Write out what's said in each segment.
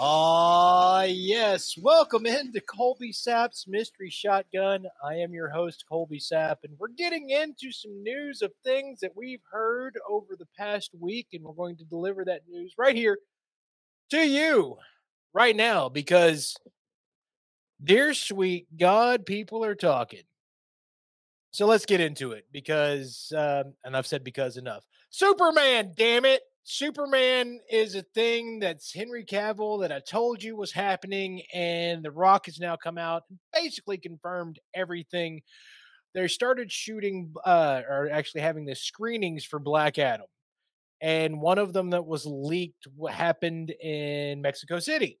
Ah, yes. Welcome into Colby Sapp's Mystery Shotgun. I am your host, Colby Sapp, and we're getting into some news of things that we've heard over the past week, and we're going to deliver that news right here to you right now because, dear sweet God, people are talking. So let's get into it because, um, and I've said because enough. Superman, damn it. Superman is a thing that's Henry Cavill that I told you was happening, and The Rock has now come out and basically confirmed everything. They started shooting, uh, or actually having the screenings for Black Adam, and one of them that was leaked happened in Mexico City,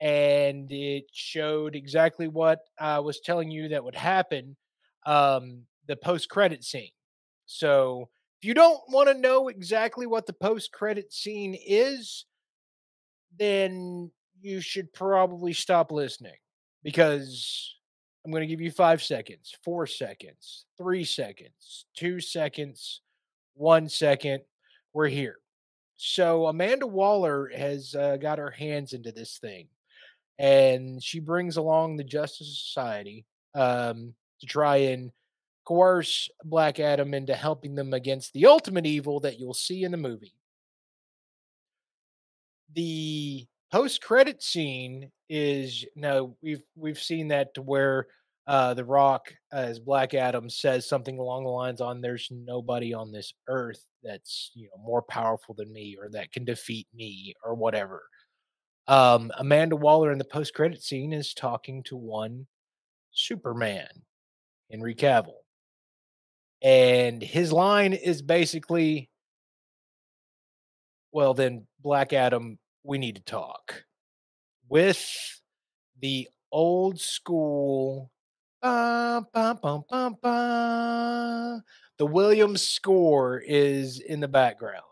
and it showed exactly what I was telling you that would happen. Um, the post-credit scene. So if you don't want to know exactly what the post credit scene is, then you should probably stop listening because I'm going to give you five seconds, four seconds, three seconds, two seconds, one second. We're here. So Amanda Waller has uh, got her hands into this thing, and she brings along the Justice Society um, to try and coerce Black Adam into helping them against the ultimate evil that you'll see in the movie. The post-credit scene is now we've we've seen that to where uh, the Rock as Black Adam says something along the lines on "There's nobody on this earth that's you know more powerful than me or that can defeat me or whatever." Um, Amanda Waller in the post-credit scene is talking to one Superman, Henry Cavill and his line is basically, well, then, Black Adam, we need to talk with the old school. The Williams score is in the background.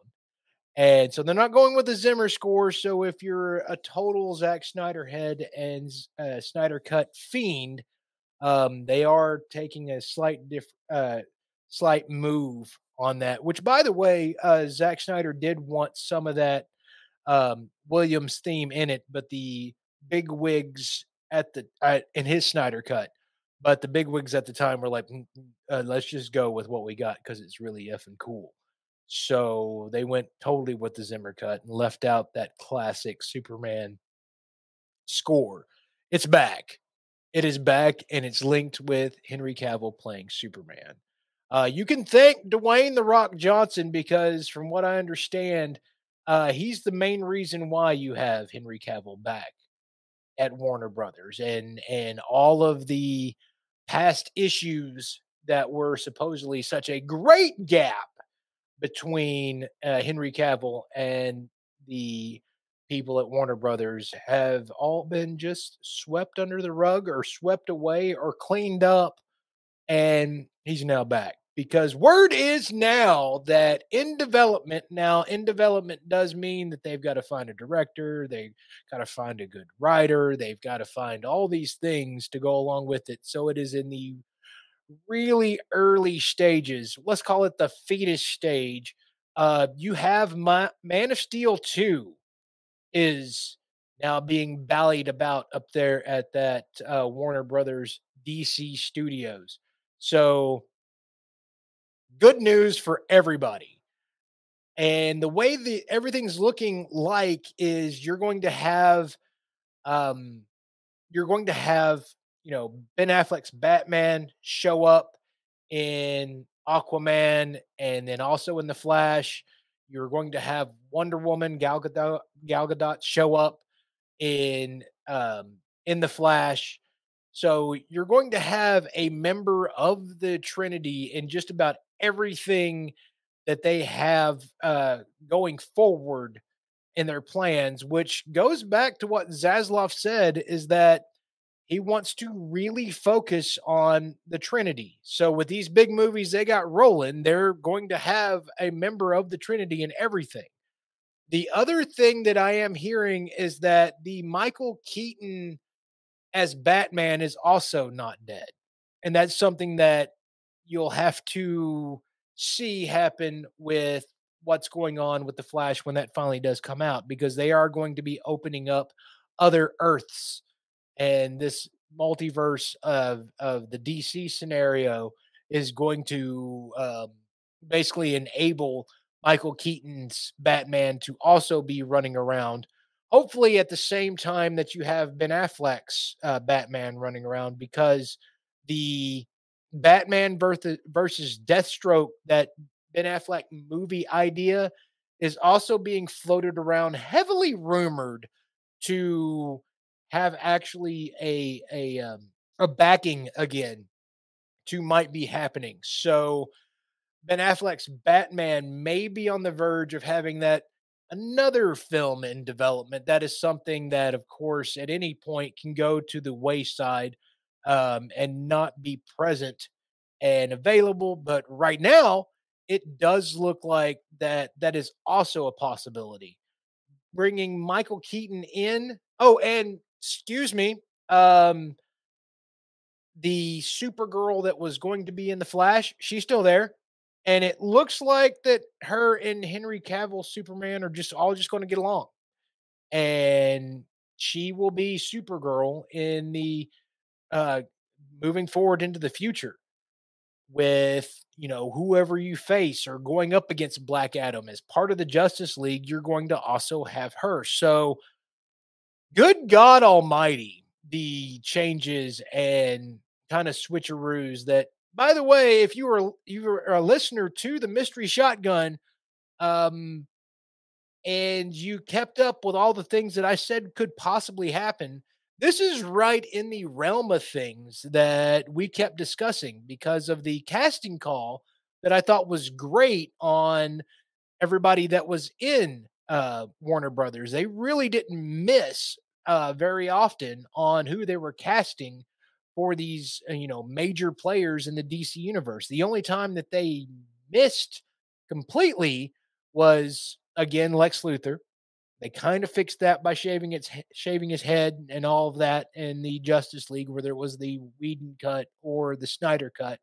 And so they're not going with the Zimmer score. So if you're a total Zack Snyder head and uh, Snyder cut fiend, um, they are taking a slight diff, uh, slight move on that. Which, by the way, uh, Zack Snyder did want some of that um, Williams theme in it, but the big wigs at the in his Snyder cut, but the big wigs at the time were like, mm, mm, uh, let's just go with what we got because it's really effing cool. So they went totally with the Zimmer cut and left out that classic Superman score. It's back. It is back and it's linked with Henry Cavill playing Superman. Uh, you can thank Dwayne the Rock Johnson because, from what I understand, uh, he's the main reason why you have Henry Cavill back at Warner Brothers, and and all of the past issues that were supposedly such a great gap between uh, Henry Cavill and the people at Warner Brothers have all been just swept under the rug or swept away or cleaned up and he's now back because word is now that in development now in development does mean that they've got to find a director they've got to find a good writer they've got to find all these things to go along with it so it is in the really early stages let's call it the fetus stage uh you have my man of steel 2 is now being ballied about up there at that uh, warner brothers dc studios. So good news for everybody. And the way that everything's looking like is you're going to have um you're going to have, you know, Ben Affleck's Batman show up in Aquaman and then also in The Flash. You're going to have Wonder Woman Gal Gadot, Gal Gadot show up in um in The Flash. So you're going to have a member of the Trinity in just about everything that they have uh, going forward in their plans, which goes back to what Zaslav said is that he wants to really focus on the Trinity. So with these big movies they got rolling, they're going to have a member of the Trinity in everything. The other thing that I am hearing is that the Michael Keaton as Batman is also not dead. And that's something that you'll have to see happen with what's going on with the Flash when that finally does come out because they are going to be opening up other Earths and this multiverse of of the DC scenario is going to um, basically enable Michael Keaton's Batman to also be running around. Hopefully, at the same time that you have Ben Affleck's uh, Batman running around, because the Batman versus, Deathstroke that Ben Affleck movie idea is also being floated around, heavily rumored to have actually a a um, a backing again to might be happening. So Ben Affleck's Batman may be on the verge of having that another film in development. That is something that, of course, at any point can go to the wayside um, and not be present and available. But right now, it does look like that that is also a possibility. Bringing Michael Keaton in. Oh, and excuse me, um, the Supergirl that was going to be in the Flash, she's still there. And it looks like that her and Henry Cavill Superman are just all just going to get along. And she will be Supergirl in the uh moving forward into the future with you know whoever you face or going up against Black Adam as part of the Justice League, you're going to also have her. So good God Almighty, the changes and kind of switcheroos that by the way, if you were you were a listener to the mystery shotgun, um, and you kept up with all the things that I said could possibly happen, this is right in the realm of things that we kept discussing because of the casting call that I thought was great on everybody that was in uh, Warner Brothers. They really didn't miss uh, very often on who they were casting for these, uh, you know, major players in the DC universe. The only time that they missed completely was again Lex Luthor. They kind of fixed that by shaving its shaving his head and all of that in the Justice League, whether it was the Whedon cut or the Snyder cut.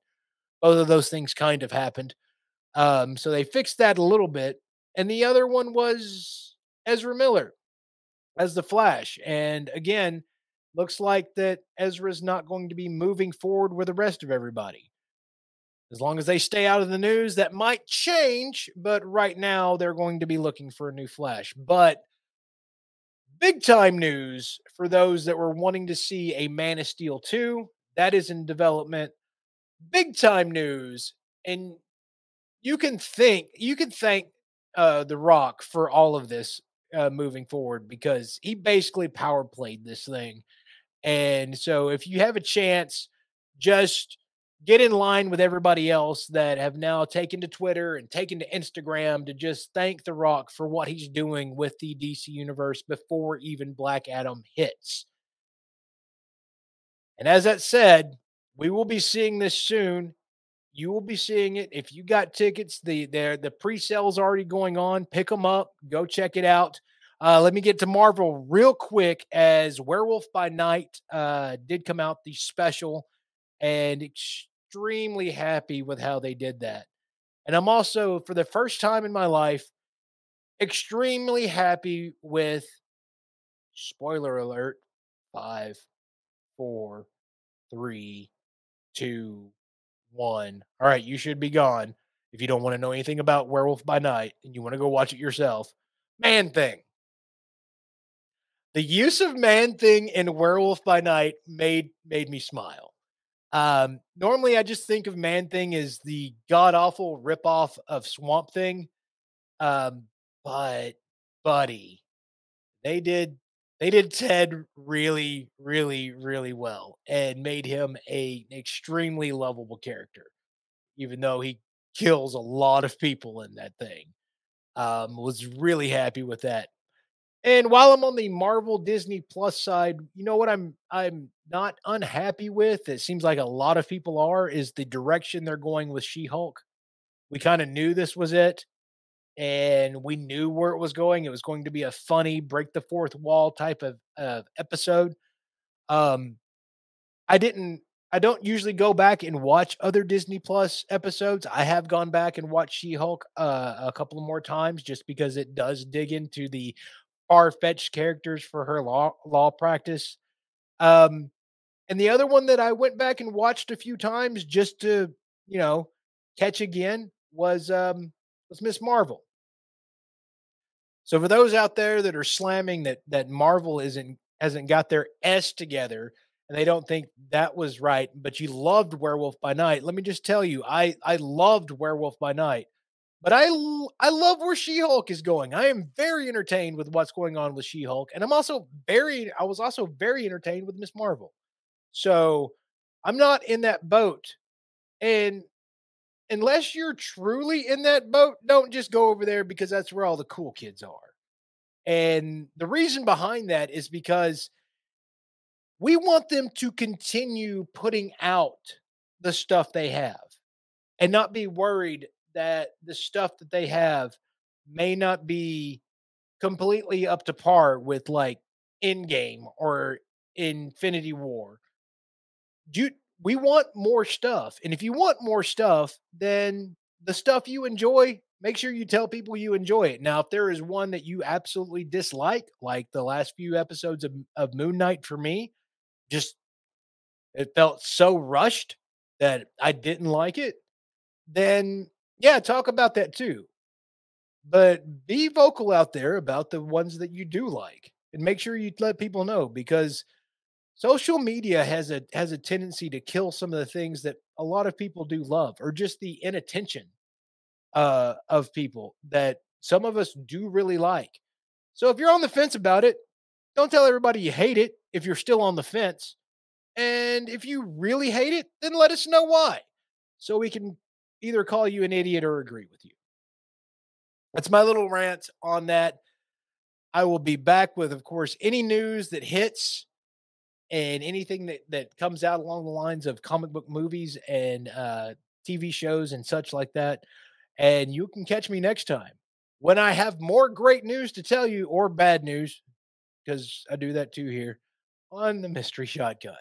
Both of those things kind of happened. Um, so they fixed that a little bit. And the other one was Ezra Miller as the Flash. And again, looks like that Ezra's not going to be moving forward with the rest of everybody. As long as they stay out of the news, that might change, but right now they're going to be looking for a new Flash. But big time news for those that were wanting to see a Man of Steel 2, that is in development. Big time news. And you can think, you can thank uh, The Rock for all of this uh, moving forward because he basically power played this thing and so if you have a chance, just get in line with everybody else that have now taken to Twitter and taken to Instagram to just thank The Rock for what he's doing with the DC universe before even Black Adam hits. And as that said, we will be seeing this soon. You will be seeing it. If you got tickets, the the, the pre-sale's already going on. Pick them up. Go check it out. Uh, let me get to Marvel real quick as Werewolf by Night uh, did come out, the special, and extremely happy with how they did that. And I'm also, for the first time in my life, extremely happy with spoiler alert five, four, three, two, one. All right, you should be gone if you don't want to know anything about Werewolf by Night and you want to go watch it yourself. Man thing. The use of Man Thing in Werewolf by Night made made me smile. Um, normally, I just think of Man Thing as the god awful ripoff of Swamp Thing, um, but buddy, they did they did Ted really, really, really well and made him a extremely lovable character, even though he kills a lot of people in that thing. Um, was really happy with that. And while I'm on the Marvel Disney Plus side, you know what I'm I'm not unhappy with. It seems like a lot of people are is the direction they're going with She-Hulk. We kind of knew this was it and we knew where it was going. It was going to be a funny break the fourth wall type of, of episode. Um I didn't I don't usually go back and watch other Disney Plus episodes. I have gone back and watched She Hulk uh, a couple of more times just because it does dig into the far fetched characters for her law law practice. Um, and the other one that I went back and watched a few times just to you know catch again was um, was Miss Marvel. So for those out there that are slamming that that Marvel isn't hasn't got their S together and they don't think that was right, but you loved Werewolf by Night. Let me just tell you, I I loved Werewolf by Night, but I I love where She-Hulk is going. I am very entertained with what's going on with She-Hulk, and I'm also very I was also very entertained with Miss Marvel. So I'm not in that boat, and unless you're truly in that boat, don't just go over there because that's where all the cool kids are. And the reason behind that is because we want them to continue putting out the stuff they have and not be worried that the stuff that they have may not be completely up to par with like Endgame or Infinity War. Do we want more stuff. And if you want more stuff, then the stuff you enjoy, make sure you tell people you enjoy it. Now, if there is one that you absolutely dislike, like the last few episodes of, of Moon Knight for me, just it felt so rushed that I didn't like it, then yeah, talk about that too. But be vocal out there about the ones that you do like and make sure you let people know because social media has a has a tendency to kill some of the things that a lot of people do love or just the inattention uh of people that some of us do really like. So if you're on the fence about it, don't tell everybody you hate it if you're still on the fence. And if you really hate it, then let us know why. So we can either call you an idiot or agree with you. That's my little rant on that. I will be back with, of course, any news that hits and anything that, that comes out along the lines of comic book movies and uh, TV shows and such like that. And you can catch me next time when I have more great news to tell you or bad news, because I do that too here on the Mystery Shotgun.